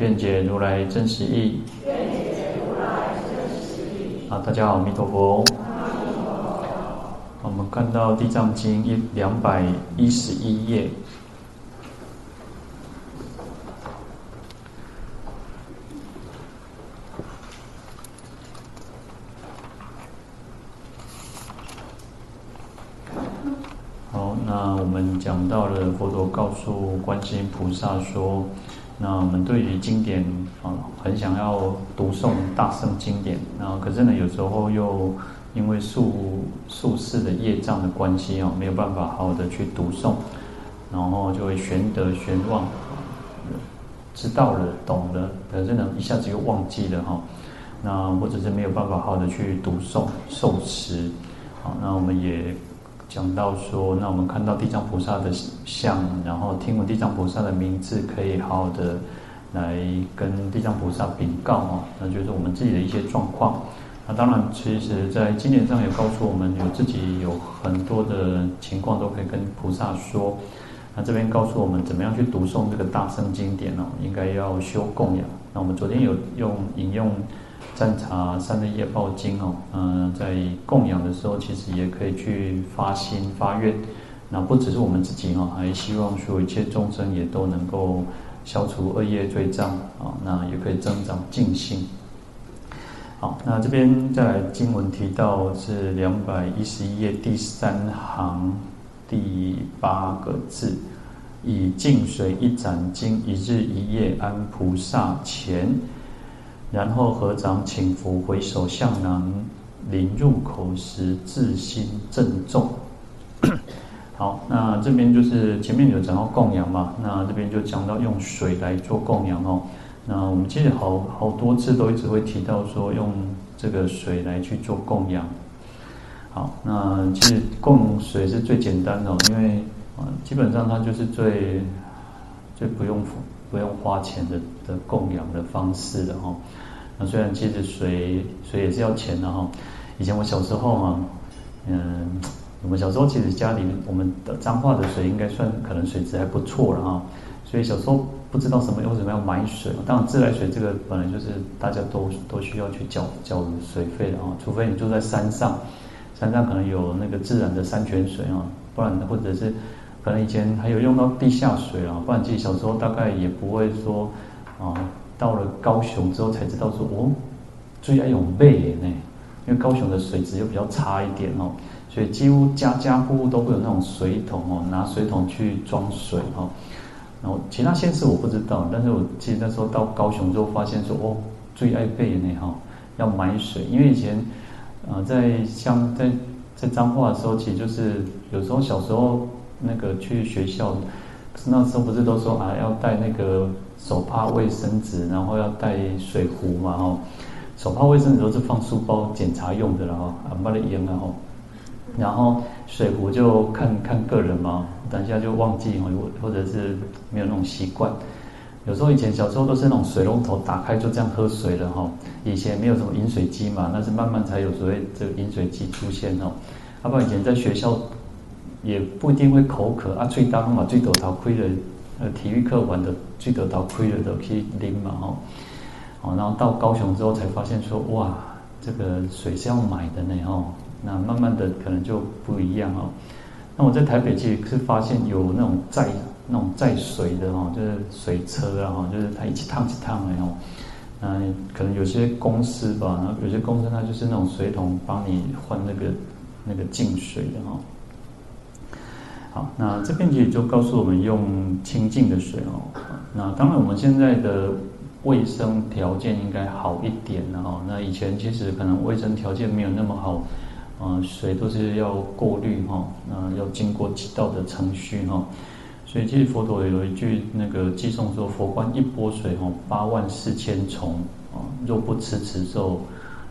愿解如来真实义。愿解如来真实义。好，大家好，阿弥陀佛。我们看到《地藏经》一两百一十一页。好，那我们讲到了佛陀告诉观世音菩萨说。那我们对于经典啊，很想要读诵大圣经典，那可是呢，有时候又因为宿宿世的业障的关系啊，没有办法好好的去读诵，然后就会玄得玄忘，知道了懂了，可是呢，一下子又忘记了哈，那或者是没有办法好好的去读诵受持，好，那我们也。讲到说，那我们看到地藏菩萨的像，然后听闻地藏菩萨的名字，可以好好的来跟地藏菩萨禀告啊，那就是我们自己的一些状况。那当然，其实在经典上也告诉我们，有自己有很多的情况都可以跟菩萨说。那这边告诉我们怎么样去读诵这个大圣经典哦，应该要修供养。那我们昨天有用引用。赞茶三日业报经哦，嗯，在供养的时候，其实也可以去发心发愿。那不只是我们自己哦，还希望说一切众生也都能够消除恶业罪障啊，那也可以增长净心。好，那这边在经文提到是两百一十一页第三行第八个字，以净水一盏经，一日一夜安菩萨前。然后合掌请福，回首向南，临入口时自心正重。好，那这边就是前面有讲到供养嘛，那这边就讲到用水来做供养哦。那我们其实好好多次都一直会提到说用这个水来去做供养。好，那其实供水是最简单的哦，因为啊，基本上它就是最最不用不用花钱的的供养的方式的哈。那虽然其实水水也是要钱的哈。以前我小时候啊，嗯，我们小时候其实家里我们的彰化的水应该算可能水质还不错了哈。所以小时候不知道什么为什么要买水，当然自来水这个本来就是大家都都需要去缴缴水费的啊，除非你住在山上，山上可能有那个自然的山泉水啊，不然或者是可能以前还有用到地下水啊，不然其实小时候大概也不会说啊。到了高雄之后才知道说哦，最爱用背呢，因为高雄的水质又比较差一点哦，所以几乎家家户户都会有那种水桶哦，拿水桶去装水哦。然后其他县市我不知道，但是我记得那时候到高雄之后发现说哦，最爱背呢哈，要买水，因为以前啊、在像在在彰化的时候，其实就是有时候小时候那个去学校，那时候不是都说啊要带那个。手帕、卫生纸，然后要带水壶嘛，吼。手帕、卫生纸都是放书包检查用的了，哈，啊，没得用了，吼。然后水壶就看看个人嘛，等一下就忘记，或或者是没有那种习惯。有时候以前小时候都是那种水龙头打开就这样喝水了，哈。以前没有什么饮水机嘛，那是慢慢才有所谓这个饮水机出现哦。要不然以前在学校也不一定会口渴啊，最大方嘛最多头亏了。呃，体育课玩的最得到亏了的可以拎嘛，吼，哦，然后到高雄之后才发现说，哇，这个水是要买的呢，吼，那慢慢的可能就不一样哦。那我在台北其实是发现有那种载那种载水的哦，就是水车啊，就是它一趟一趟的哦，嗯，可能有些公司吧，然后有些公司它就是那种水桶帮你换那个那个净水的哈。好，那这边其实就告诉我们用清净的水哦。那当然我们现在的卫生条件应该好一点了哦。那以前其实可能卫生条件没有那么好，呃，水都是要过滤哈，那要经过几道的程序哈。所以其实佛陀有一句那个偈颂说：“佛观一波水哦，八万四千重啊，若不吃此咒，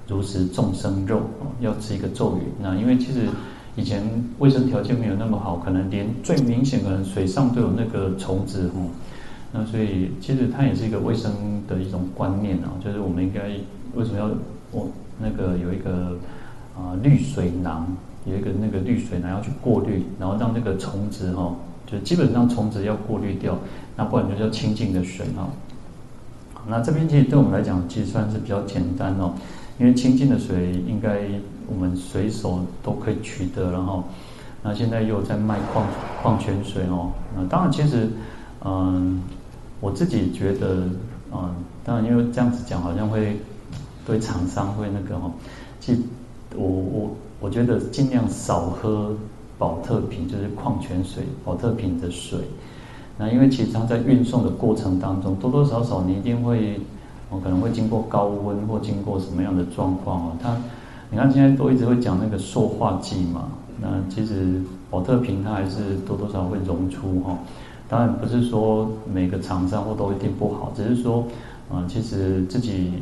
如食众生肉哦，要吃一个咒语。”那因为其实以前卫生条件没有那么好，可能连最明显可能水上都有那个虫子哦。那所以其实它也是一个卫生的一种观念啊，就是我们应该为什么要我那个有一个啊滤水囊，有一个那个滤水囊要去过滤，然后让那个虫子哈，就基本上虫子要过滤掉，那不然就叫清净的水哈。那这边其实对我们来讲，其实算是比较简单哦，因为清净的水应该我们随手都可以取得，然后那现在又在卖矿矿泉水哦，那当然其实嗯。我自己觉得，嗯，当然，因为这样子讲好像会对厂商会那个哈，其实我我我觉得尽量少喝宝特瓶，就是矿泉水、宝特瓶的水。那因为其实它在运送的过程当中，多多少少你一定会，我可能会经过高温或经过什么样的状况啊？它，你看现在都一直会讲那个塑化剂嘛，那其实宝特瓶它还是多多少少会溶出哈。当然不是说每个厂商或都一定不好，只是说，啊，其实自己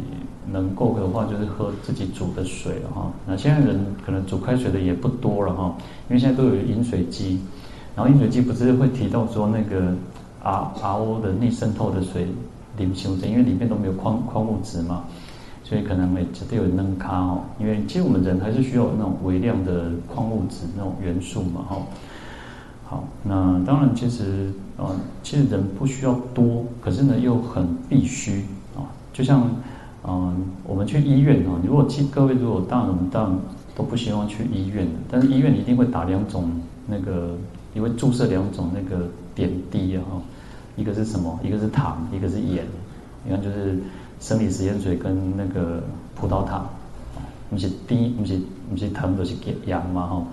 能够的话，就是喝自己煮的水了哈。那现在人可能煮开水的也不多了哈，因为现在都有饮水机，然后饮水机不是会提到说那个 R RO 的内渗透的水零修正，因为里面都没有矿矿物质嘛，所以可能会绝对有能卡哦。因为其实我们人还是需要那种微量的矿物质那种元素嘛哈。好，那当然，其实啊，其实人不需要多，可是呢，又很必须啊。就像嗯，我们去医院啊，如果去各位，如果当然我们当然都不希望去医院，但是医院一定会打两种那个，也会注射两种那个点滴啊，一个是什么？一个是糖，一个是盐。你看，就是生理食盐水跟那个葡萄糖，不是滴，不是不是糖，都是盐嘛哈。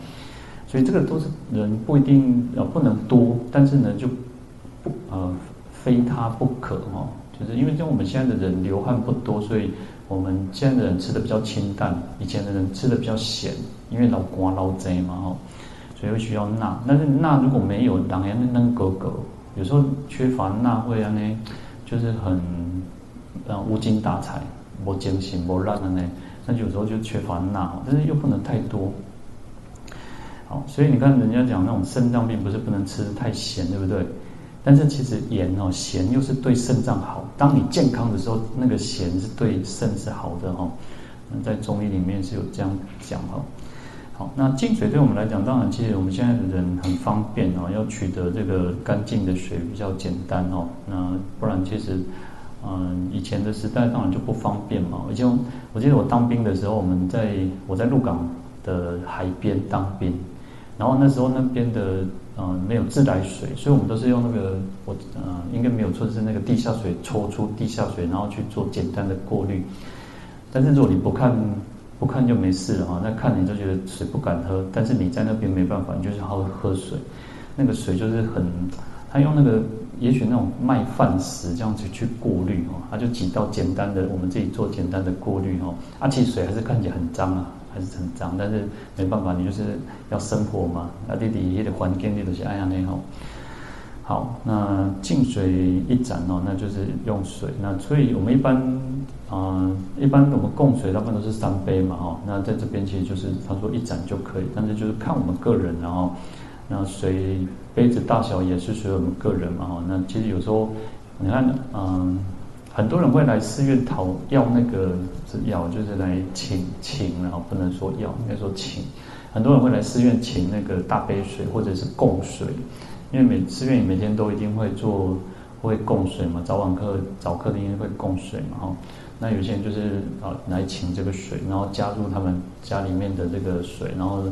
所以这个都是人不一定呃不能多，但是呢就不呃非他不可哦，就是因为像我们现在的人流汗不多，所以我们现在的人吃的比较清淡，以前的人吃的比较咸，因为老刮老贼嘛哈，所以会需要钠。但是钠如果没有，当然那能格格，有时候缺乏钠会啊呢，就是很呃无精打采、没精神、没烂的呢，那有时候就缺乏钠，但是又不能太多。好，所以你看人家讲那种肾脏病不是不能吃太咸，对不对？但是其实盐哦，咸又是对肾脏好。当你健康的时候，那个咸是对肾是好的哈。那在中医里面是有这样讲哈。好，那净水对我们来讲，当然其实我们现在的人很方便哦，要取得这个干净的水比较简单哦。那不然其实，嗯，以前的时代当然就不方便嘛。以前我记得我当兵的时候，我们在我在鹿港的海边当兵。然后那时候那边的嗯、没有自来水，所以我们都是用那个我呃应该没有错是那个地下水抽出地下水，然后去做简单的过滤。但是如果你不看不看就没事了哈，那看你就觉得水不敢喝，但是你在那边没办法，你就是好喝水。那个水就是很，他用那个也许那种麦饭石这样子去过滤哦，他就几道简单的我们自己做简单的过滤哦，啊其实水还是看起来很脏啊。还是很脏，但是没办法，你就是要生活嘛。啊，弟弟也得环境，你都是哎呀那好。好，那净水一盏哦，那就是用水。那所以我们一般啊、一般我们供水大部分都是三杯嘛，哈。那在这边其实就是他说一盏就可以，但是就是看我们个人，然后那水杯子大小也是随我们个人嘛，哈。那其实有时候你看，嗯、很多人会来寺院讨要那个是要，就是来请请，然后不能说要，应该说请。很多人会来寺院请那个大杯水或者是供水，因为每寺院每天都一定会做会供水嘛，早晚课早课的应该会供水嘛哈。那有些人就是啊来请这个水，然后加入他们家里面的这个水，然后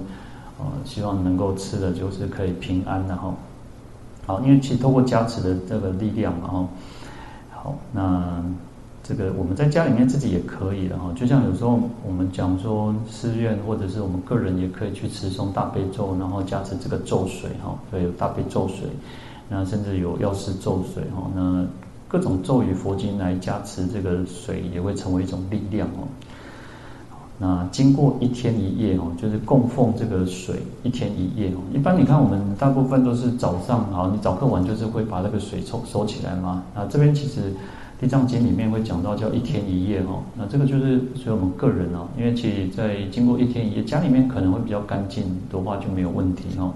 呃希望能够吃的就是可以平安然后好，因为其实透过加持的这个力量嘛哈。那这个我们在家里面自己也可以的哈，就像有时候我们讲说寺院或者是我们个人也可以去持诵大悲咒，然后加持这个咒水哈，对，有大悲咒水，那甚至有药师咒水哈，那各种咒语佛经来加持这个水，也会成为一种力量哦。那经过一天一夜哦，就是供奉这个水一天一夜哦。一般你看我们大部分都是早上好，你早课完就是会把这个水抽收起来嘛。那这边其实《地藏经》里面会讲到叫一天一夜哦。那这个就是所以我们个人哦，因为其实在经过一天一夜，家里面可能会比较干净的话就没有问题哦。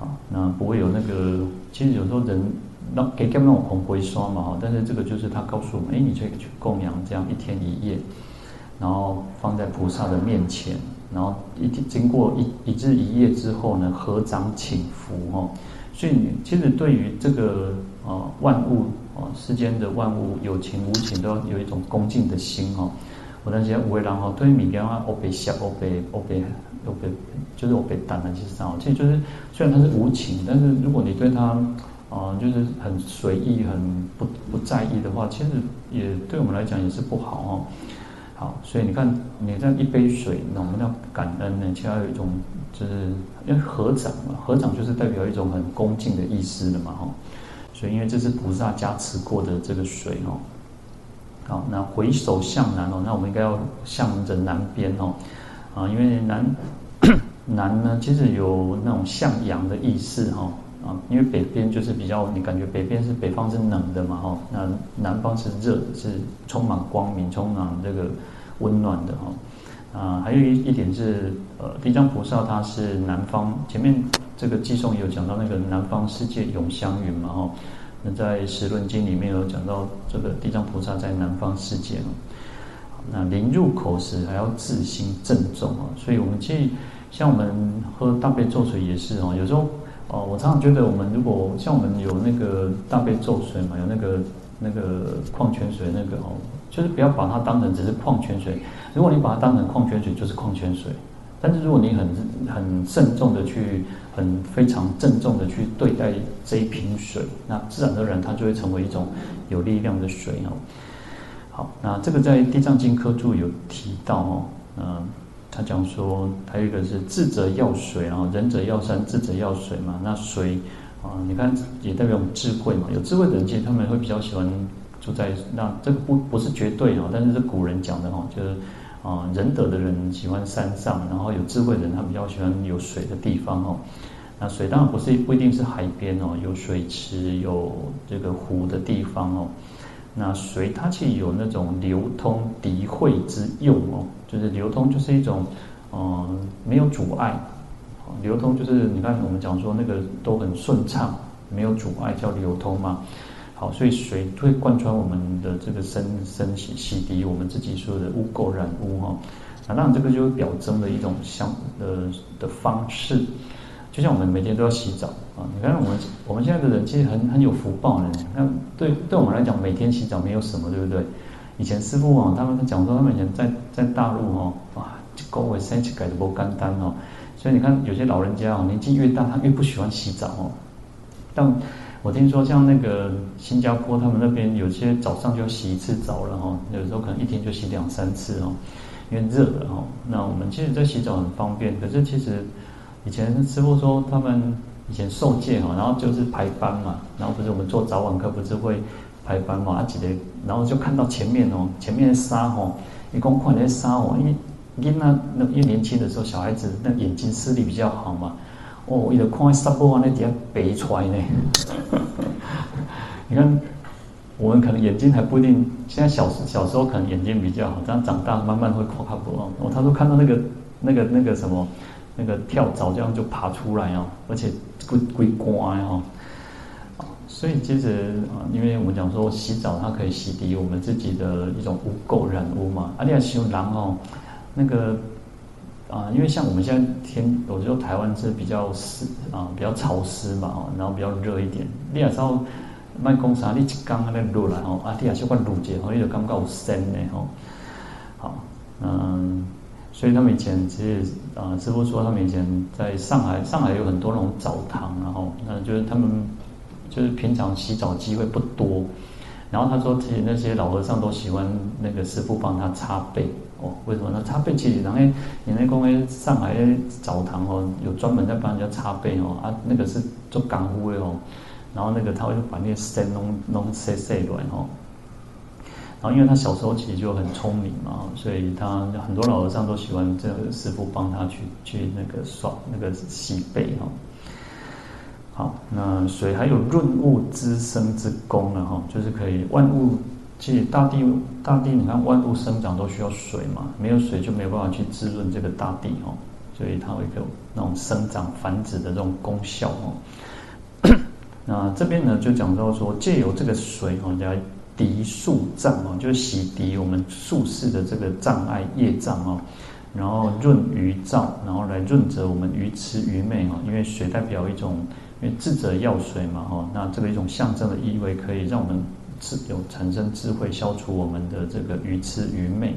啊，那不会有那个，其实有时候人那给干那种红灰刷嘛哈，但是这个就是他告诉我们，哎，你可以去供养这样一天一夜。然后放在菩萨的面前，然后一经过一一日一夜之后呢，合掌请福哦。所以其实对于这个啊万物啊世间的万物有情无情都要有一种恭敬的心哦。我那些五位郎哦，对于米干啊，欧北小欧北欧北欧北，就是欧北淡的其实上，其实就是虽然它是无情，但是如果你对它啊就是很随意、很不不在意的话，其实也对我们来讲也是不好哦。好，所以你看，你这样一杯水，那我们要感恩呢，其实有一种，就是因为合掌嘛，合掌就是代表一种很恭敬的意思的嘛，哈。所以因为这是菩萨加持过的这个水哦。好，那回首向南哦，那我们应该要向着南边哦，啊，因为南 南呢，其实有那种向阳的意思哈，因为北边就是比较，你感觉北边是北方是冷的嘛，哈，那南方是热的，是充满光明，充满这个。温暖的哈，啊，还有一一点是，呃，地藏菩萨他是南方，前面这个偈颂有讲到那个南方世界永香云嘛哈，那在十轮经里面有讲到这个地藏菩萨在南方世界嘛，那临入口时还要自心郑重啊，所以我们建议，像我们喝大悲咒水也是哦，有时候哦，我常常觉得我们如果像我们有那个大悲咒水嘛，有那个那个矿泉水那个哦。就是不要把它当成只是矿泉水，如果你把它当成矿泉水，就是矿泉水。但是如果你很很慎重的去，很非常郑重的去对待这一瓶水，那自然而然它就会成为一种有力量的水哦。好，那这个在《地藏经》科注有提到哦，嗯，他讲说还有一个是智者要水啊，仁者要山，智者要水嘛。那水啊，你看也代表我们智慧嘛，有智慧的人其实他们会比较喜欢。住在那这个不不是绝对哦，但是是古人讲的哦，就是啊仁德的人喜欢山上，然后有智慧的人他比较喜欢有水的地方哦。那水当然不是不一定是海边哦，有水池有这个湖的地方哦。那水它其实有那种流通涤慧之用哦，就是流通就是一种嗯没有阻碍，流通就是你看我们讲说那个都很顺畅，没有阻碍叫流通嘛。好，所以水会贯穿我们的这个身身洗洗涤我们自己所有的污垢染污哈，那这个就是表征的一种相的的方式，就像我们每天都要洗澡啊。你看我们我们现在的人其实很很有福报的，那对对我们来讲每天洗澡没有什么，对不对？以前师父啊，他们讲说他们以前在在大陆哦，哇，搞卫生起改的不简单哦。所以你看有些老人家哦，年纪越大他越不喜欢洗澡哦，但。我听说像那个新加坡，他们那边有些早上就要洗一次澡了哈，有时候可能一天就洗两三次哦，因为热了哈。那我们其实，在洗澡很方便，可是其实以前师傅说他们以前受戒哈，然后就是排班嘛，然后不是我们做早晚课不是会排班嘛，啊记得，然后就看到前面哦，前面的沙哦，一共看那些沙哦，因为因为那那因为年轻的时候小孩子那眼睛视力比较好嘛。哦，一直看沙波往那底下白出来呢。你看，我们可能眼睛还不一定，现在小小时候可能眼睛比较好，这样长大慢慢会看卡不哦。他说看到那个那个那个什么那个跳蚤这样就爬出来哦，而且会会刮哦。所以其实啊，因为我们讲说洗澡它可以洗涤我们自己的一种污垢染污嘛。啊，你要洗澡哦，那个。啊，因为像我们现在天，有时候台湾是比较湿啊，比较潮湿嘛，然后比较热一点。你也知道，卖工厂你一刚那落来哦，啊，你也习惯卤洁哦，你就感觉有生的吼。好，嗯，所以他们以前其实啊，师傅说他们以前在上海，上海有很多那种澡堂，然后那就是他们就是平常洗澡机会不多，然后他说其实那些老和尚都喜欢那个师傅帮他擦背。哦，为什么呢？擦背其实，然后你那公园上海澡堂哦，有专门在帮人家擦背哦，啊，那个是做干护的哦，然后那个他会把那个身弄弄碎碎软哦。然后因为他小时候其实就很聪明嘛，所以他很多老和尚都喜欢这个师父帮他去去那个刷那个洗背哈。好，那水还有润物滋生之功了哈，就是可以万物，其实大地大地你看万物生长都需要水嘛，没有水就没有办法去滋润这个大地哦，所以它会有那种生长繁殖的这种功效哦。那这边呢就讲到说，借由这个水哦来。涤宿障哦，就是洗涤我们宿世的这个障碍业障哦，然后润余燥，然后来润泽我们愚痴愚昧哦。因为水代表一种，因为智者要水嘛哈，那这个一种象征的意味，可以让我们智有产生智慧，消除我们的这个愚痴愚昧，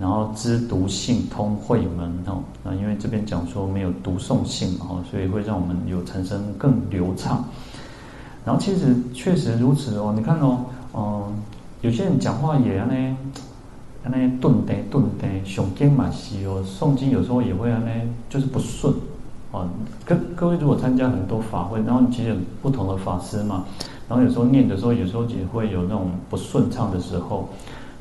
然后知毒性通慧门哦。那因为这边讲说没有毒送性哦，所以会让我们有产生更流畅。然后其实确实如此哦，你看哦。哦、嗯，有些人讲话也安尼，安尼顿呆顿呆，诵经嘛是哦，诵经有时候也会安尼，就是不顺。哦，各各位如果参加很多法会，然后你其实有不同的法师嘛，然后有时候念的时候，有时候也会有那种不顺畅的时候。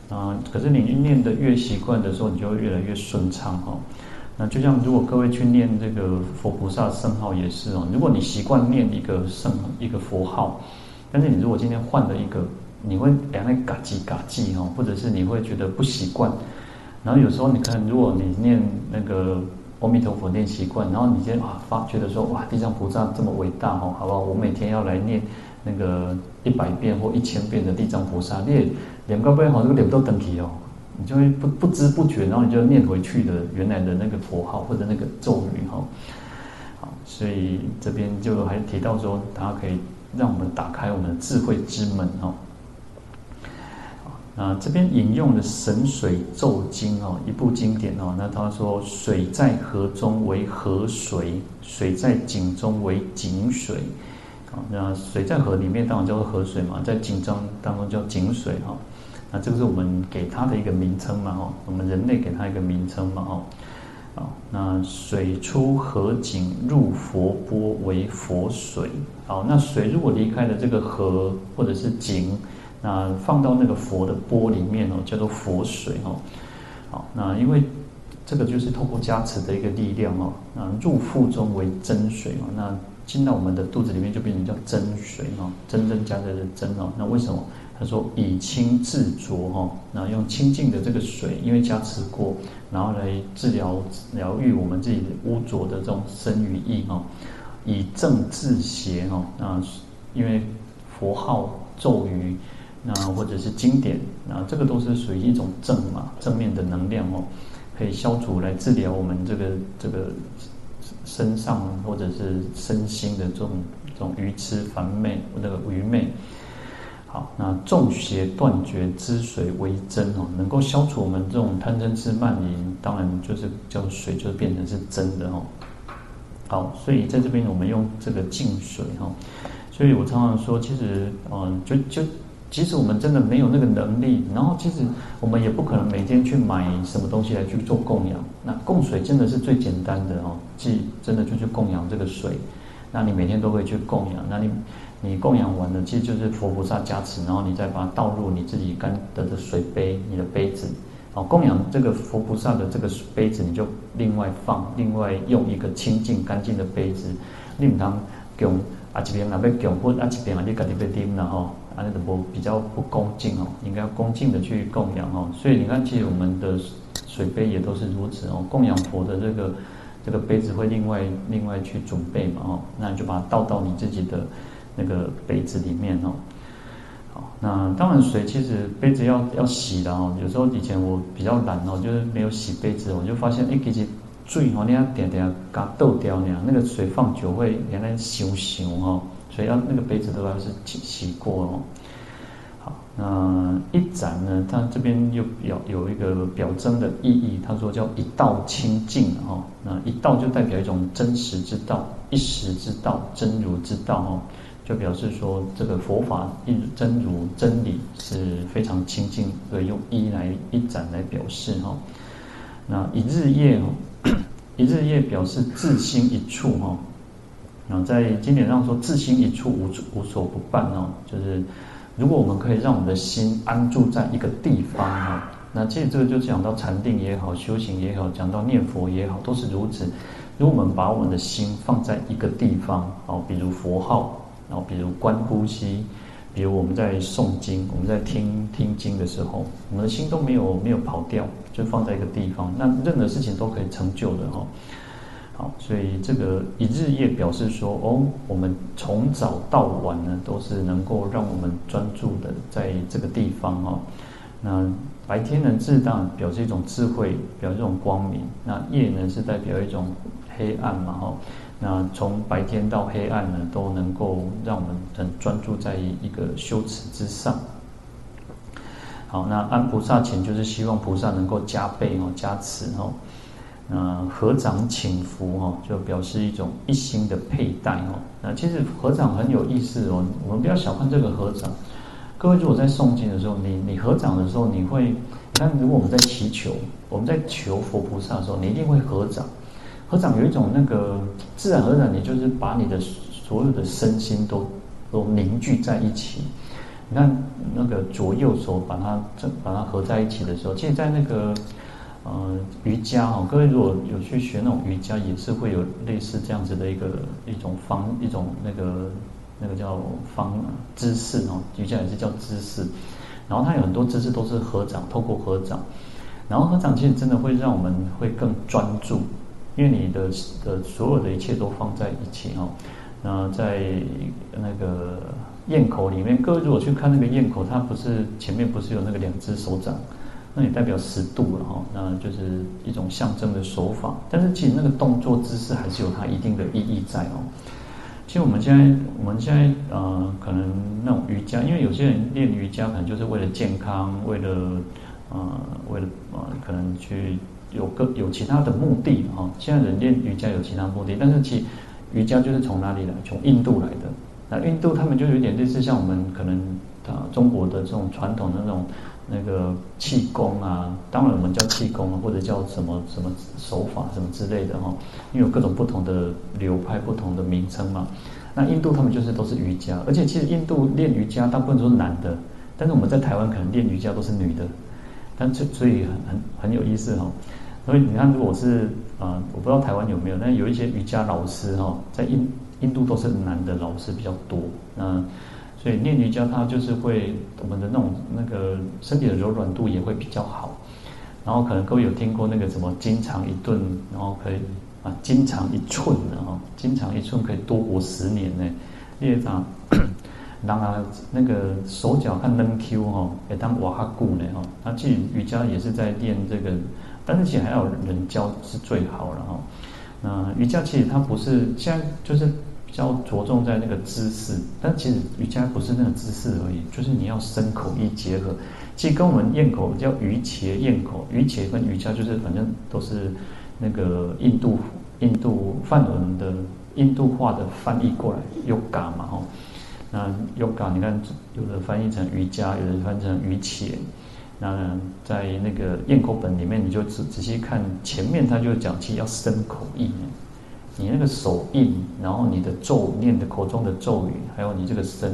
啊，可是你念的越习惯的时候，你就会越来越顺畅哈。那就像如果各位去念这个佛菩萨圣号也是哦，如果你习惯念一个圣一个佛号，但是你如果今天换了一个。你会两个嘎叽嘎叽哦，或者是你会觉得不习惯，然后有时候你看，如果你念那个阿弥陀佛念习惯，然后你先啊发觉得说哇，地藏菩萨这么伟大哦，好不好？我每天要来念那个一百遍或一千遍的地藏菩萨，念两个背好，这个脸都等起哦，你就会不不知不觉，然后你就念回去的原来的那个佛号或者那个咒语哈。好，所以这边就还提到说，它可以让我们打开我们的智慧之门哈。啊，这边引用的《神水咒经》哦，一部经典哦。那他说：“水在河中为河水，水在井中为井水。”啊，那水在河里面当然叫做河水嘛，在井中当中叫井水哈。那这个是我们给它的一个名称嘛哈，我们人类给它一个名称嘛哈。啊，那水出河井入佛波为佛水。好，那水如果离开了这个河或者是井。那放到那个佛的钵里面哦，叫做佛水哦。好，那因为这个就是透过加持的一个力量哦。那入腹中为真水哦，那进到我们的肚子里面就变成叫真水哦，真真假假的真哦。那为什么？他说以清自浊哈，那用清净的这个水，因为加持过，然后来治疗疗愈我们自己的污浊的这种身与意哈。以正自邪哈，那因为佛号咒语。那或者是经典，那这个都是属于一种正嘛，正面的能量哦，可以消除来治疗我们这个这个身上或者是身心的这种这种愚痴烦昧或者愚昧。好，那众邪断绝之水为真哦，能够消除我们这种贪嗔痴慢疑，当然就是叫水，就变成是真的哦。好，所以在这边我们用这个净水哈，所以我常常说，其实嗯，就就。其实我们真的没有那个能力，然后其实我们也不可能每天去买什么东西来去做供养。那供水真的是最简单的哦，即真的就去供养这个水。那你每天都会去供养，那你你供养完了，其实就是佛菩萨加持，然后你再把它倒入你自己干得的水杯，你的杯子。哦，供养这个佛菩萨的这个杯子，你就另外放，另外用一个清净干净的杯子。你唔通供啊一边那边供或啊一边啊你家己要啉了吼。啊，那个不比较不恭敬哦，应该要恭敬的去供养哦。所以你看，其实我们的水杯也都是如此哦。供养佛的这个这个杯子会另外另外去准备嘛哦，那你就把它倒到你自己的那个杯子里面哦。好，那当然水其实杯子要要洗的哦。有时候以前我比较懒哦，就是没有洗杯子，我就发现哎，其实水哦，你要点点嘎豆掉那样，那个水放久会原来熊熊哦。所以要那个杯子都要是洗洗过哦。好，那一盏呢？它这边又表有一个表征的意义，他说叫一道清净哦。那一道就代表一种真实之道，一时之道，真如之道哦，就表示说这个佛法一真如真理是非常清净，所以用一来一盏来表示哈。那一日夜哦，一日夜表示自心一处哈。然后在经典上说，自心一处无无所不办哦，就是如果我们可以让我们的心安住在一个地方哈，那其实这个就讲到禅定也好，修行也好，讲到念佛也好，都是如此。如果我们把我们的心放在一个地方，哦，比如佛号，然后比如观呼吸，比如我们在诵经，我们在听听经的时候，我们的心都没有没有跑掉，就放在一个地方，那任何事情都可以成就的哈。所以这个一日夜表示说，哦，我们从早到晚呢，都是能够让我们专注的在这个地方哦。那白天呢，自当表示一种智慧，表示一种光明；那夜呢，是代表一种黑暗嘛哈。那从白天到黑暗呢，都能够让我们很专注在一个修持之上。好，那安菩萨前就是希望菩萨能够加倍哦，加持哦。那合掌请福哈，就表示一种一心的佩戴哦。那其实合掌很有意思哦，我们不要小看这个合掌。各位如果在诵经的时候，你你合掌的时候，你会，你看如果我们在祈求，我们在求佛菩萨的时候，你一定会合掌。合掌有一种那个自然而然，你就是把你的所有的身心都都凝聚在一起。你看那个左右手把它这把它合在一起的时候，其实，在那个。呃，瑜伽哈，各位如果有去学那种瑜伽，也是会有类似这样子的一个一种方一种那个那个叫方姿势哦，瑜伽也是叫姿势。然后它有很多姿势都是合掌，透过合掌，然后合掌其实真的会让我们会更专注，因为你的的所有的一切都放在一起哈。那在那个咽口里面，各位如果去看那个咽口，它不是前面不是有那个两只手掌？那也代表十度了哈，那就是一种象征的手法。但是其实那个动作姿势还是有它一定的意义在哦。其实我们现在我们现在呃，可能那种瑜伽，因为有些人练瑜伽可能就是为了健康，为了呃，为了呃，可能去有个有其他的目的哈。现在人练瑜伽有其他目的，但是其瑜伽就是从哪里来？从印度来的。那印度他们就有点类似像我们可能啊中国的这种传统的那种。那个气功啊，当然我们叫气功啊，或者叫什么什么手法什么之类的哈，因为有各种不同的流派、不同的名称嘛。那印度他们就是都是瑜伽，而且其实印度练瑜伽大部分都是男的，但是我们在台湾可能练瑜伽都是女的，但所所以很很很有意思哈。所以你看，如果是啊、我不知道台湾有没有，但有一些瑜伽老师哈，在印印度都是男的老师比较多，那。所以练瑜伽，它就是会我们的那种那个身体的柔软度也会比较好。然后可能各位有听过那个什么筋长一顿，然后可以啊筋长一寸的哈，筋长一寸可以多活十年呢。列长，让他那个手脚看能 Q 哈，也当瓦哈固呢哈。那其实瑜伽也是在练这个，但是其实还要人教是最好了哈。那瑜伽其实它不是现在就是。较着重在那个姿势，但其实瑜伽不是那个姿势而已，就是你要身口意结合。其实跟我们咽口叫瑜伽咽口，瑜伽跟瑜伽就是反正都是那个印度印度梵文的印度话的翻译过来，yoga 嘛哈。那 yoga 你看有的翻译成瑜伽，有的翻译成瑜伽。那在那个咽口本里面，你就仔仔细看前面，他就讲其实要身口意。你那个手印，然后你的咒念的口中的咒语，还有你这个身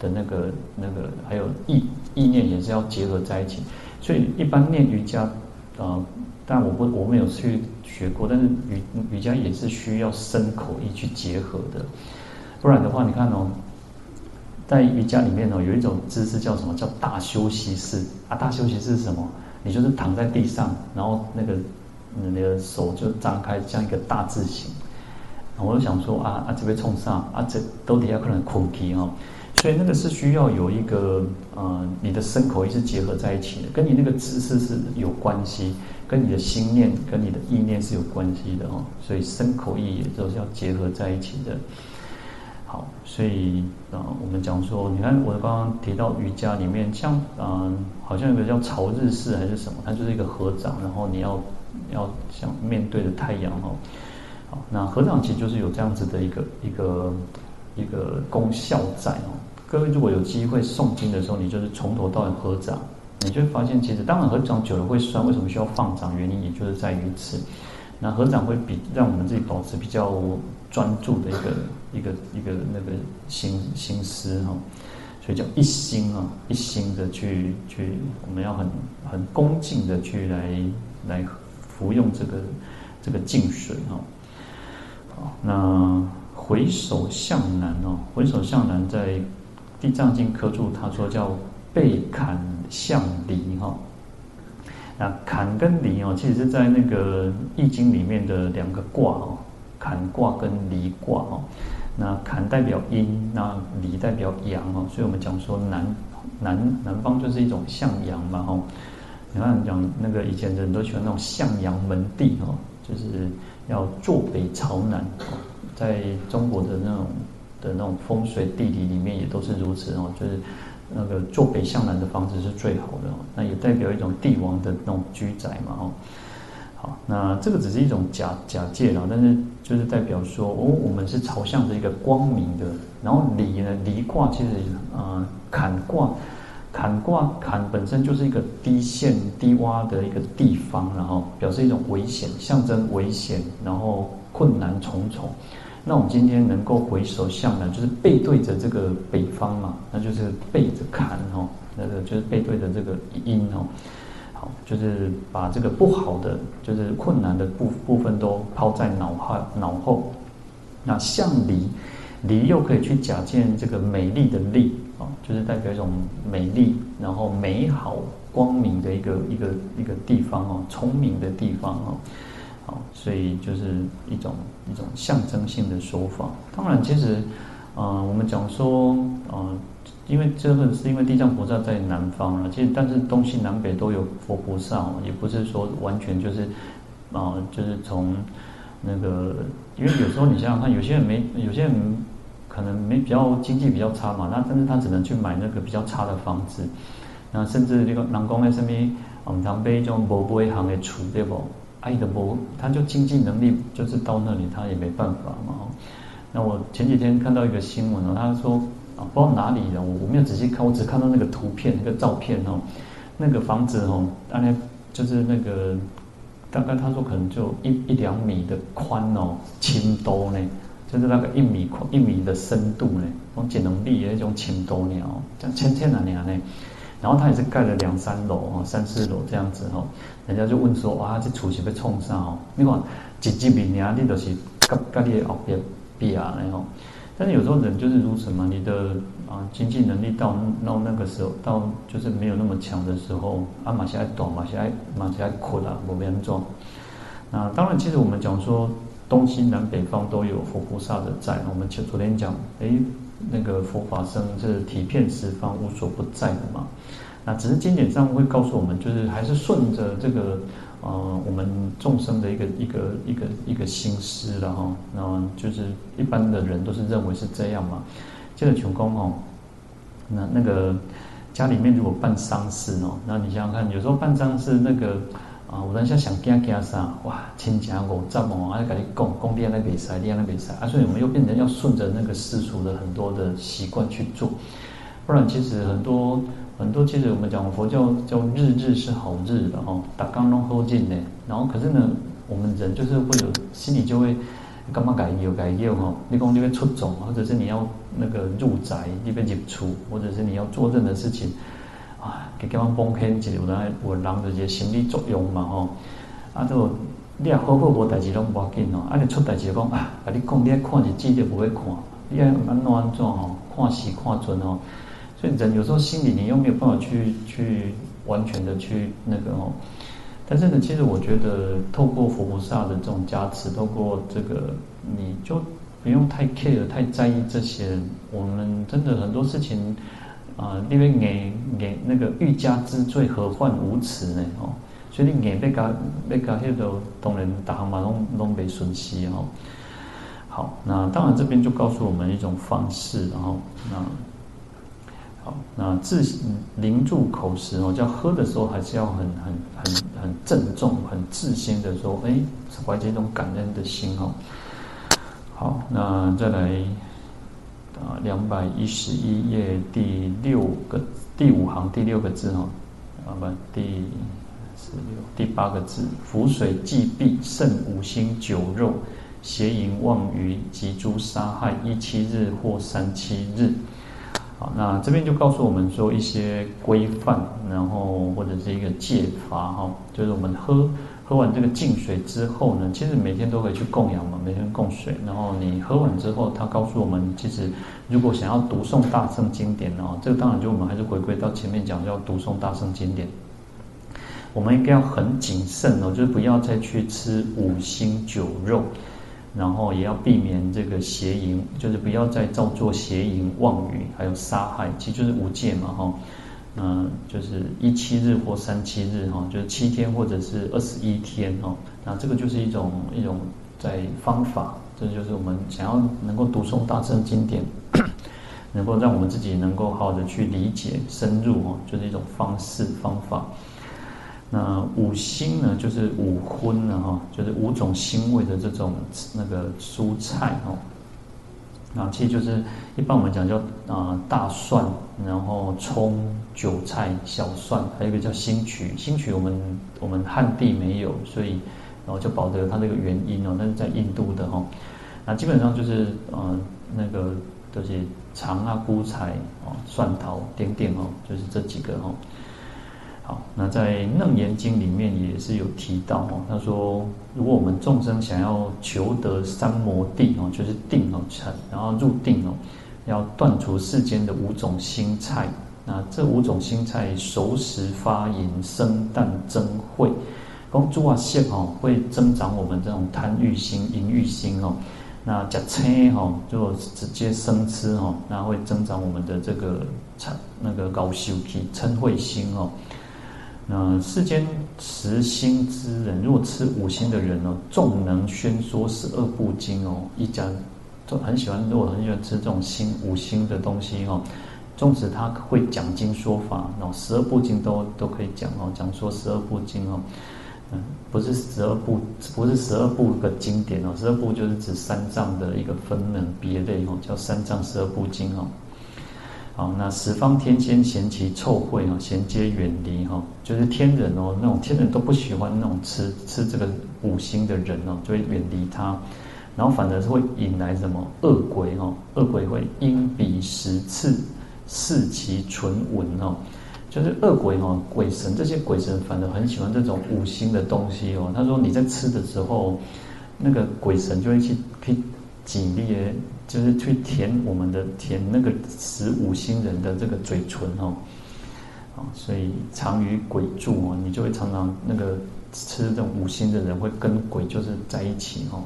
的那个那个，还有意意念也是要结合在一起。所以一般念瑜伽，呃，但我不我没有去学过，但是瑜瑜伽也是需要身口意去结合的。不然的话，你看哦，在瑜伽里面哦，有一种姿势叫什么？叫大休息式啊！大休息式是什么？你就是躺在地上，然后那个你的手就张开，像一个大字形。我就想说啊啊，这边冲上啊，这都底下可能空气哈，所以那个是需要有一个呃，你的身口意是结合在一起的，跟你那个姿势是有关系，跟你的心念跟你的意念是有关系的哦，所以身口意也都是要结合在一起的。好，所以啊、我们讲说，你看我刚刚提到瑜伽里面，像啊、好像有个叫朝日式还是什么，它就是一个合掌，然后你要要像面对着太阳哦。好，那合掌其实就是有这样子的一个一个一个功效在哦。各位如果有机会诵经的时候，你就是从头到尾合掌，你就会发现，其实当然合掌久了会酸，为什么需要放掌？原因也就是在于此。那合掌会比让我们自己保持比较专注的一个一个一个那个心心思哈。所以叫一心啊，一心的去去，我们要很很恭敬的去来来服用这个这个净水哈。那回首向南哦，回首向南在《地藏经》科注他说叫背坎向离哈。那坎跟离哦，其实是在那个易经里面的两个卦哦，坎卦跟离卦哦。那坎代表阴，那离代表阳哦，所以我们讲说南南南方就是一种向阳嘛吼。你看讲那个以前的人都喜欢那种向阳门第哦，就是要坐北朝南。在中国的那种的那种风水地理里面也都是如此哦，就是那个坐北向南的房子是最好的，那也代表一种帝王的那种居宅嘛哦。好，那这个只是一种假假借了，但是就是代表说，哦，我们是朝向着一个光明的。然后离呢，离卦其实啊，坎卦，坎卦坎本身就是一个低陷低洼的一个地方，然后表示一种危险，象征危险，然后困难重重。那我们今天能够回首向南，就是背对着这个北方嘛，那就是背着坎哦，那个就是背对着这个阴哦。好，就是把这个不好的，就是困难的部部分都抛在脑后，脑后。那向离，离又可以去假借这个美丽的丽啊，就是代表一种美丽，然后美好、光明的一个一个一个地方哦，聪明的地方哦。好，所以就是一种一种象征性的说法。当然，其实，嗯，我们讲说，嗯。因为这个是因为地藏菩萨在南方了，其实但是东西南北都有佛菩萨，也不是说完全就是，啊，就是从那个，因为有时候你想想看，有些人没，有些人可能没比较经济比较差嘛，那但是他只能去买那个比较差的房子，那甚至那个南宫那什么，我们常被一种无买行的厝对不？爱的无，他就经济能力就是到那里，他也没办法嘛。那我前几天看到一个新闻哦，他说。啊，不知道哪里的，我没有仔细看，我只看到那个图片、那个照片哦，那个房子哦，大概就是那个大概他说可能就一一两米的宽哦，深度呢，就是那个一米宽一米的深度呢，那种能力的那种深度呢，这样浅浅的呢，然后他也是盖了两三楼哦，三四楼这样子哦，人家就问说，哇，这厝是被冲上哦？你看几几米呢？你都是跟跟你后边比啊，然后。但是有时候人就是如此嘛，你的啊经济能力到到那个时候，到就是没有那么强的时候，啊马西爱短，马西爱马西爱苦了，我们做。那当然，其实我们讲说东西南北方都有佛菩萨的在。我们前昨天讲，哎，那个佛法僧是体遍十方，无所不在的嘛。那只是经典上会告诉我们，就是还是顺着这个。呃，我们众生的一个一个一个一个心思了哈，那就是一般的人都是认为是这样嘛。这个穷公哦，那那个家里面如果办丧事哦，那你想想看，有时候办丧事那个啊，我当下想惊惊啥，哇，亲家我这么啊，跟你讲讲你那比赛，你那比赛，啊，所以我们又变成要顺着那个世俗的很多的习惯去做，不然其实很多。很多其实我们讲佛教叫日日是好日的哦，打刚弄后进的。然后可是呢，我们人就是会有心里就会干嘛改业改业哦？你讲你要出走，或者是你要那个入宅，你要入出，或者是你要做任何事情啊，给对方崩开起来，我来我让这些心理作用嘛哈。啊，就你要好好无代志拢无要紧哦，啊你出代志讲啊，啊你讲你爱看日子就不会看，你爱安怎安怎吼，看时看准哦。所以人有时候心里你又没有办法去去完全的去那个哦，但是呢，其实我觉得透过佛菩萨的这种加持，透过这个，你就不用太 care 太在意这些。我们真的很多事情啊，因为眼眼那个欲加之罪，何患无辞呢？哦，所以你眼被加被加些都当然大行嘛，拢拢被损失哦。好，那当然这边就告诉我们一种方式，然后那好。那自凝住口时哦，叫喝的时候还是要很很很很郑重、很自心的说，哎，怀着一种感恩的心哦。好，那再来啊，两百一十一页第六个第五行第六个字哈，啊不，第十六第八个字，浮水既毕，胜五辛酒肉，邪淫妄语及诸杀害，一七日或三七日。好，那这边就告诉我们说一些规范，然后或者是一个戒法哈，就是我们喝喝完这个净水之后呢，其实每天都可以去供养嘛，每天供水。然后你喝完之后，他告诉我们，其实如果想要读诵大圣经典哦，这个当然就我们还是回归到前面讲要读诵大圣经典，我们应该要很谨慎哦，就是不要再去吃五辛酒肉。然后也要避免这个邪淫，就是不要再造作邪淫妄语，还有杀害，其实就是五戒嘛，哈，嗯，就是一七日或三七日，哈，就是七天或者是二十一天，哈，那这个就是一种一种在方法，这就是我们想要能够读诵大乘经典，能够让我们自己能够好好的去理解深入，哈，就是一种方式方法。那五辛呢，就是五荤呢，哈，就是五种腥味的这种那个蔬菜哦。那其实就是一般我们讲叫啊大蒜，然后葱、韭菜、小蒜，还有一个叫新曲。新曲我们我们汉地没有，所以然后就保留它这个原因哦。那是在印度的哈。那基本上就是呃那个这些长啊、菇菜哦、蒜头、点点哦，就是这几个哈。好，那在《楞严经》里面也是有提到哦。他说，如果我们众生想要求得三摩地哦，就是定哦，成然后入定哦，要断除世间的五种心菜。那这五种心菜熟食发淫生啖嗔恚，光诸啊现哦，会增长我们这种贪欲心、淫欲心哦。那假嗔哈，就直接生吃哦，那会增长我们的这个嗔那个高修体嗔恚心哦。那世间食腥之人，如果吃五心的人哦，纵能宣说十二部经哦，一家都很喜欢，如果很喜欢吃这种心五心的东西哦，纵使他会讲经说法，然后十二部经都都可以讲哦，讲说十二部经哦，嗯，不是十二部，不是十二部的经典哦，十二部就是指三藏的一个分门别类哦，叫三藏十二部经哦。好，那十方天仙嫌其臭秽哦，咸皆远离哈，就是天人哦，那种天人都不喜欢那种吃吃这个五星的人哦，就会远离他，然后反而是会引来什么恶鬼哦，恶鬼会因彼食次，视其唇闻哦，就是恶鬼哦，鬼神这些鬼神反而很喜欢这种五星的东西哦。他说你在吃的时候，那个鬼神就会去去挤裂。就是去舔我们的舔那个十五星人的这个嘴唇哦，啊，所以常与鬼住哦，你就会常常那个吃这种五星的人会跟鬼就是在一起哦。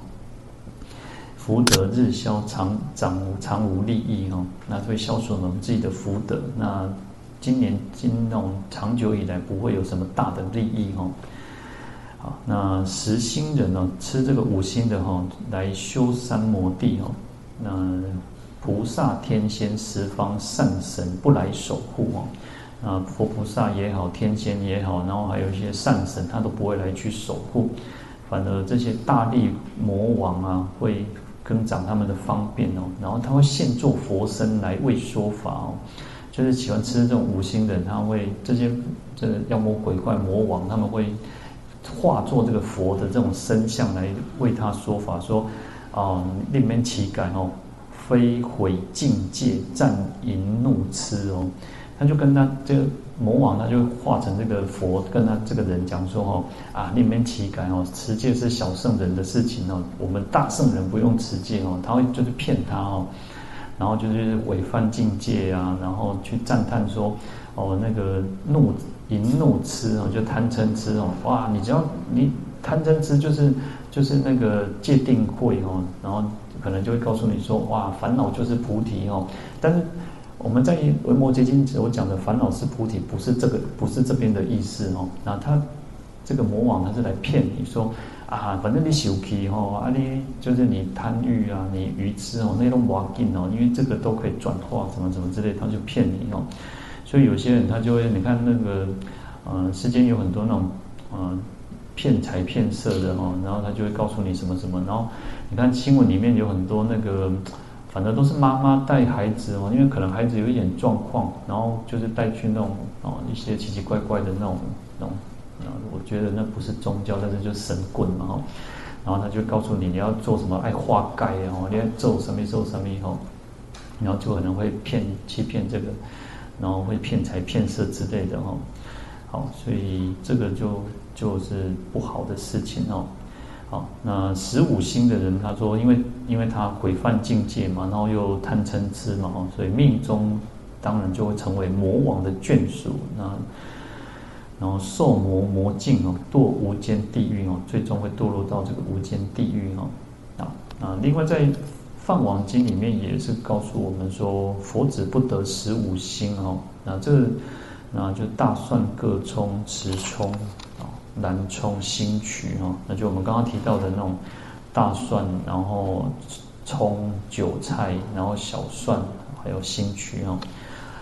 福德日消，常长常无利益哦，那会消损我们自己的福德。那今年今那种长久以来不会有什么大的利益哦。好，那十星人哦，吃这个五星的哈，来修三摩地哦。那菩萨、天仙、十方善神不来守护哦，啊，佛菩萨也好，天仙也好，然后还有一些善神，他都不会来去守护，反而这些大力魔王啊，会增长他们的方便哦，然后他会现做佛身来为说法哦，就是喜欢吃这种五辛的，他会这些这个妖魔鬼怪魔王，他们会化作这个佛的这种身相来为他说法说。哦，令人乞改哦，非毁境界，战淫怒痴哦，他就跟他这个魔王，他就化成这个佛，跟他这个人讲说哦，啊，令人乞改哦，持戒是小圣人的事情哦，我们大圣人不用持戒哦，他会就是骗他哦，然后就是违犯境界啊，然后去赞叹说哦，那个怒淫怒痴哦，就贪嗔痴哦，哇，你只要你贪嗔痴就是。就是那个戒定慧哦，然后可能就会告诉你说，哇，烦恼就是菩提哦。但是我们在《维摩詰经》我讲的烦恼是菩提，不是这个，不是这边的意思哦。那他这个魔王他是来骗你说，啊，反正你修气哦，啊你就是你贪欲啊，你愚痴哦，那种魔境哦，因为这个都可以转化，什么什么之类，他就骗你哦。所以有些人他就会，你看那个，呃，世间有很多那种，呃。骗财骗色的哦，然后他就会告诉你什么什么，然后你看新闻里面有很多那个，反正都是妈妈带孩子哦，因为可能孩子有一点状况，然后就是带去那种哦一些奇奇怪怪的那种那种，我觉得那不是宗教，但是就是神棍嘛哈，然后他就告诉你你要做什么爱化解哦，你要做什么做什么哦，然后就可能会骗欺骗这个，然后会骗财骗色之类的哈。好，所以这个就就是不好的事情哦。好，那十五星的人，他说，因为因为他违犯境界嘛，然后又贪嗔痴嘛，所以命中当然就会成为魔王的眷属，那然后受魔魔境哦，堕无间地狱哦，最终会堕落到这个无间地狱哦。啊啊，另外在《梵王经》里面也是告诉我们说，佛子不得十五星哦，那这。那就大蒜、各葱、持葱啊、兰葱、兴渠哈，那就我们刚刚提到的那种大蒜，然后葱、韭菜，然后小蒜，还有新渠哈，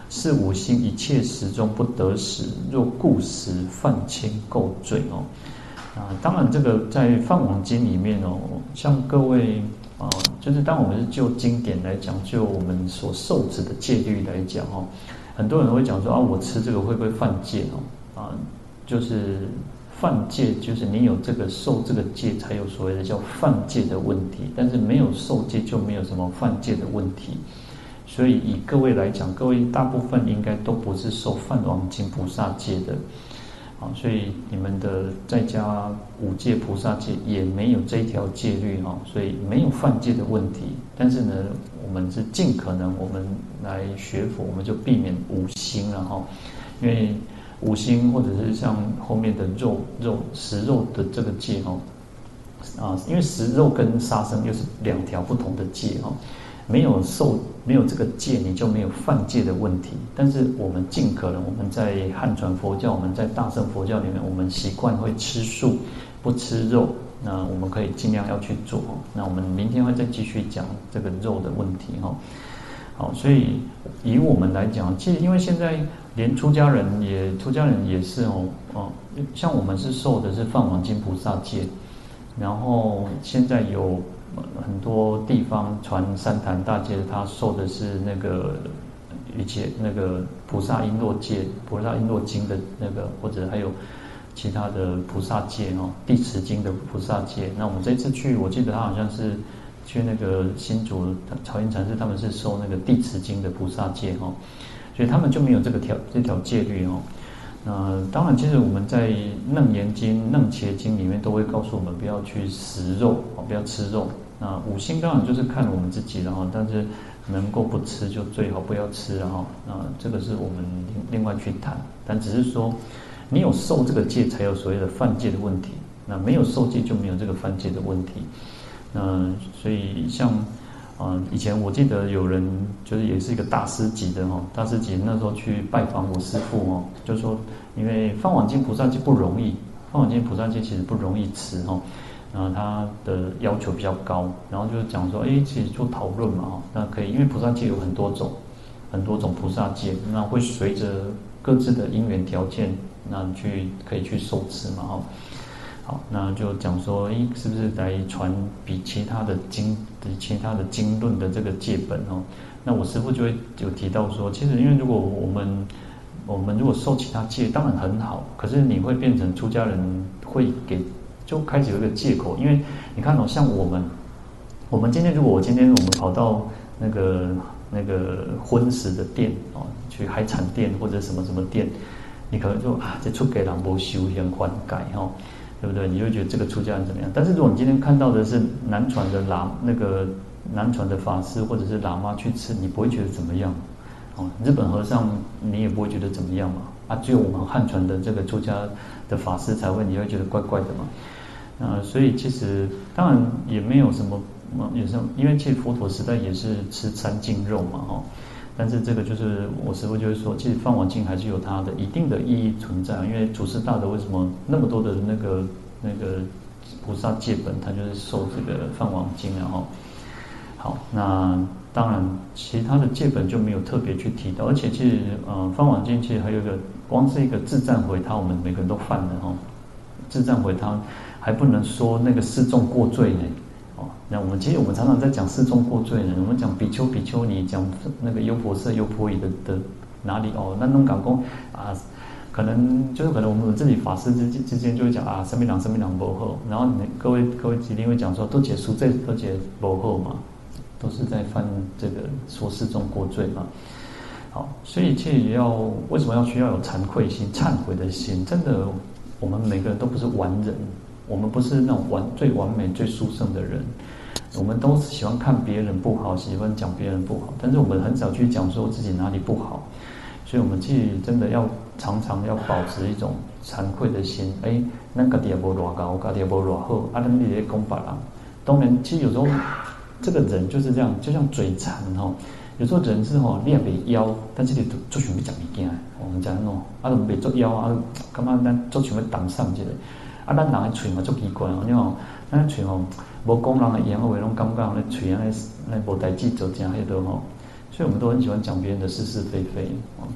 是五星一切食中不得食，若故食，犯轻垢罪哦。啊，当然这个在《梵网经》里面哦，像各位啊，就是当我们是就经典来讲，就我们所受持的戒律来讲哦。很多人会讲说啊，我吃这个会不会犯戒哦？啊，就是犯戒，就是你有这个受这个戒，才有所谓的叫犯戒的问题。但是没有受戒，就没有什么犯戒的问题。所以以各位来讲，各位大部分应该都不是受梵网经菩萨戒的。啊，所以你们的在家五戒菩萨戒也没有这一条戒律哈，所以没有犯戒的问题。但是呢，我们是尽可能我们来学佛，我们就避免五辛了哈。因为五辛或者是像后面的肉肉食肉的这个戒哈，啊，因为食肉跟杀生又是两条不同的戒哈。没有受没有这个戒，你就没有犯戒的问题。但是我们尽可能，我们在汉传佛教，我们在大乘佛教里面，我们习惯会吃素，不吃肉。那我们可以尽量要去做。那我们明天会再继续讲这个肉的问题哈。好，所以以我们来讲，其实因为现在连出家人也出家人也是哦哦，像我们是受的是梵网经菩萨戒，然后现在有。很多地方传三坛大戒，他受的是那个一切那个菩萨瓔珞戒、菩萨瓔珞经的那个，或者还有其他的菩萨戒哦，地持经的菩萨戒。那我们这次去，我记得他好像是去那个新竹曹云禅师，他们是受那个地持经的菩萨戒哦，所以他们就没有这个条这条戒律哦。那当然，其实我们在《楞严经》《楞伽经》里面都会告诉我们不要去食肉啊，不要吃肉。那五辛当然就是看我们自己了哈，但是能够不吃就最好不要吃哈。那这个是我们另外去谈，但只是说你有受这个戒，才有所谓的犯戒的问题。那没有受戒就没有这个犯戒的问题。那所以像。啊，以前我记得有人就是也是一个大师级的哦，大师级那时候去拜访我师父哦，就说因为放网经菩萨戒不容易，放网经菩萨戒其实不容易持哈，然后他的要求比较高，然后就是讲说，哎，其实做讨论嘛，那可以，因为菩萨戒有很多种，很多种菩萨戒，那会随着各自的因缘条件，那你去可以去受持嘛哈。好，那就讲说，诶，是不是来传比其他的经、比其他的经论的这个戒本哦？那我师父就会有提到说，其实因为如果我们我们如果受其他戒，当然很好，可是你会变成出家人会给就开始有一个借口，因为你看哦，像我们，我们今天如果我今天我们跑到那个那个荤食的店哦，去海产店或者什么什么店，你可能说啊，这出家人无修行还改哈。对不对？你就觉得这个出家人怎么样？但是如果你今天看到的是南传的喇那个南传的法师或者是喇嘛去吃，你不会觉得怎么样？哦，日本和尚你也不会觉得怎么样嘛？啊，只有我们汉传的这个出家的法师才会，你会觉得怪怪的嘛？啊，所以其实当然也没有什么，也是因为其实佛陀时代也是吃三净肉嘛，哈。但是这个就是我师父就是说，其实梵网经还是有它的一定的意义存在。因为祖师大德为什么那么多的那个那个菩萨戒本，他就是受这个梵网经，然后好，那当然其他的戒本就没有特别去提到。而且其实呃，梵网经其实还有一个，光是一个自赞毁他，我们每个人都犯了哈。自赞毁他还不能说那个示众过罪呢。那我们其实我们常常在讲四众过罪呢，我们讲比丘比丘尼，讲那个优婆塞优婆夷的的哪里哦？那弄港公啊，可能就是可能我们自己法师之之间就会讲啊，什么人什么人不好，然后你各位各位一定会讲说都结赎罪都结不后嘛，都是在犯这个说四众过罪嘛。好，所以其实也要为什么要需要有惭愧心、忏悔的心？真的，我们每个人都不是完人，我们不是那种完最完美、最殊胜的人。我们都喜欢看别人不好，喜欢讲别人不好，但是我们很少去讲说自己哪里不好。所以，我们其实真的要常常要保持一种惭愧的心。哎，那个也无偌高，个也无偌好，啊，那你也讲别人。当然，其实有时候这个人就是这样，就像嘴馋哈。有时候人是吼，你也袂枵，但是你做想要讲物件，我们讲喏，啊，都袂作枵啊，干嘛咱做想要挡上这个？啊，咱人的嘴嘛，足奇怪哦，你看，咱嘴吼，无讲人的言话，拢感觉咱嘴安尼，那无代志做，这样迄多吼。所以，我们都很喜欢讲别人的是是非非。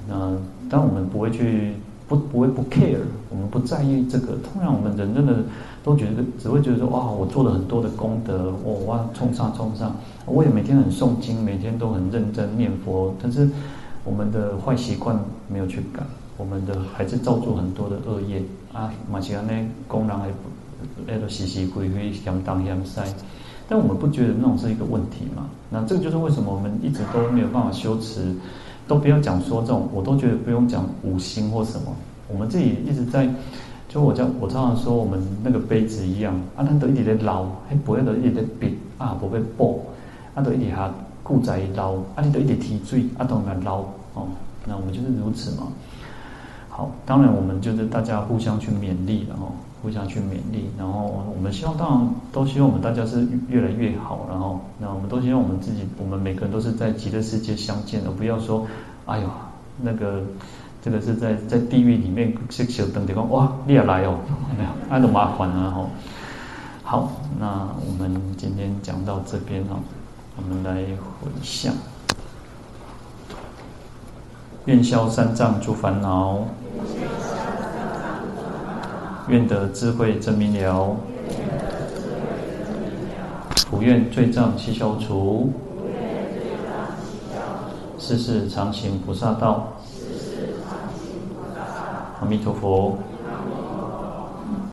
那当然，我们不会去不不会不 care，我们不在意这个。通常我们人真的都觉得，只会觉得说，哇，我做了很多的功德，我哇，冲上冲上。我也每天很诵经，每天都很认真念佛。但是，我们的坏习惯没有去改，我们的还是造作很多的恶业啊。马其安呢，功能还那个时时归归嫌东嫌西。但我们不觉得那种是一个问题嘛？那这个就是为什么我们一直都没有办法修持，都不要讲说这种，我都觉得不用讲五心或什么。我们自己一直在，就我讲，我常常说我们那个杯子一样，啊，它都一直在捞，还不会都一直在比啊，不会爆，啊，都一直还固在捞，啊，你都一直提水，啊，都来捞，哦，那我们就是如此嘛。好，当然我们就是大家互相去勉励，然后。互相去勉励，然后我们希望，当然都希望我们大家是越来越好，然后那我们都希望我们自己，我们每个人都是在极乐世界相见的，不要说，哎呦，那个这个是在在地狱里面去小等地方，哇，你也来哦，没有，那都麻烦了哈。好，那我们今天讲到这边哈，我们来回向，愿消三障诸烦恼。愿得智慧真明了，普愿罪障悉消除，世世常行菩萨道。阿弥陀佛。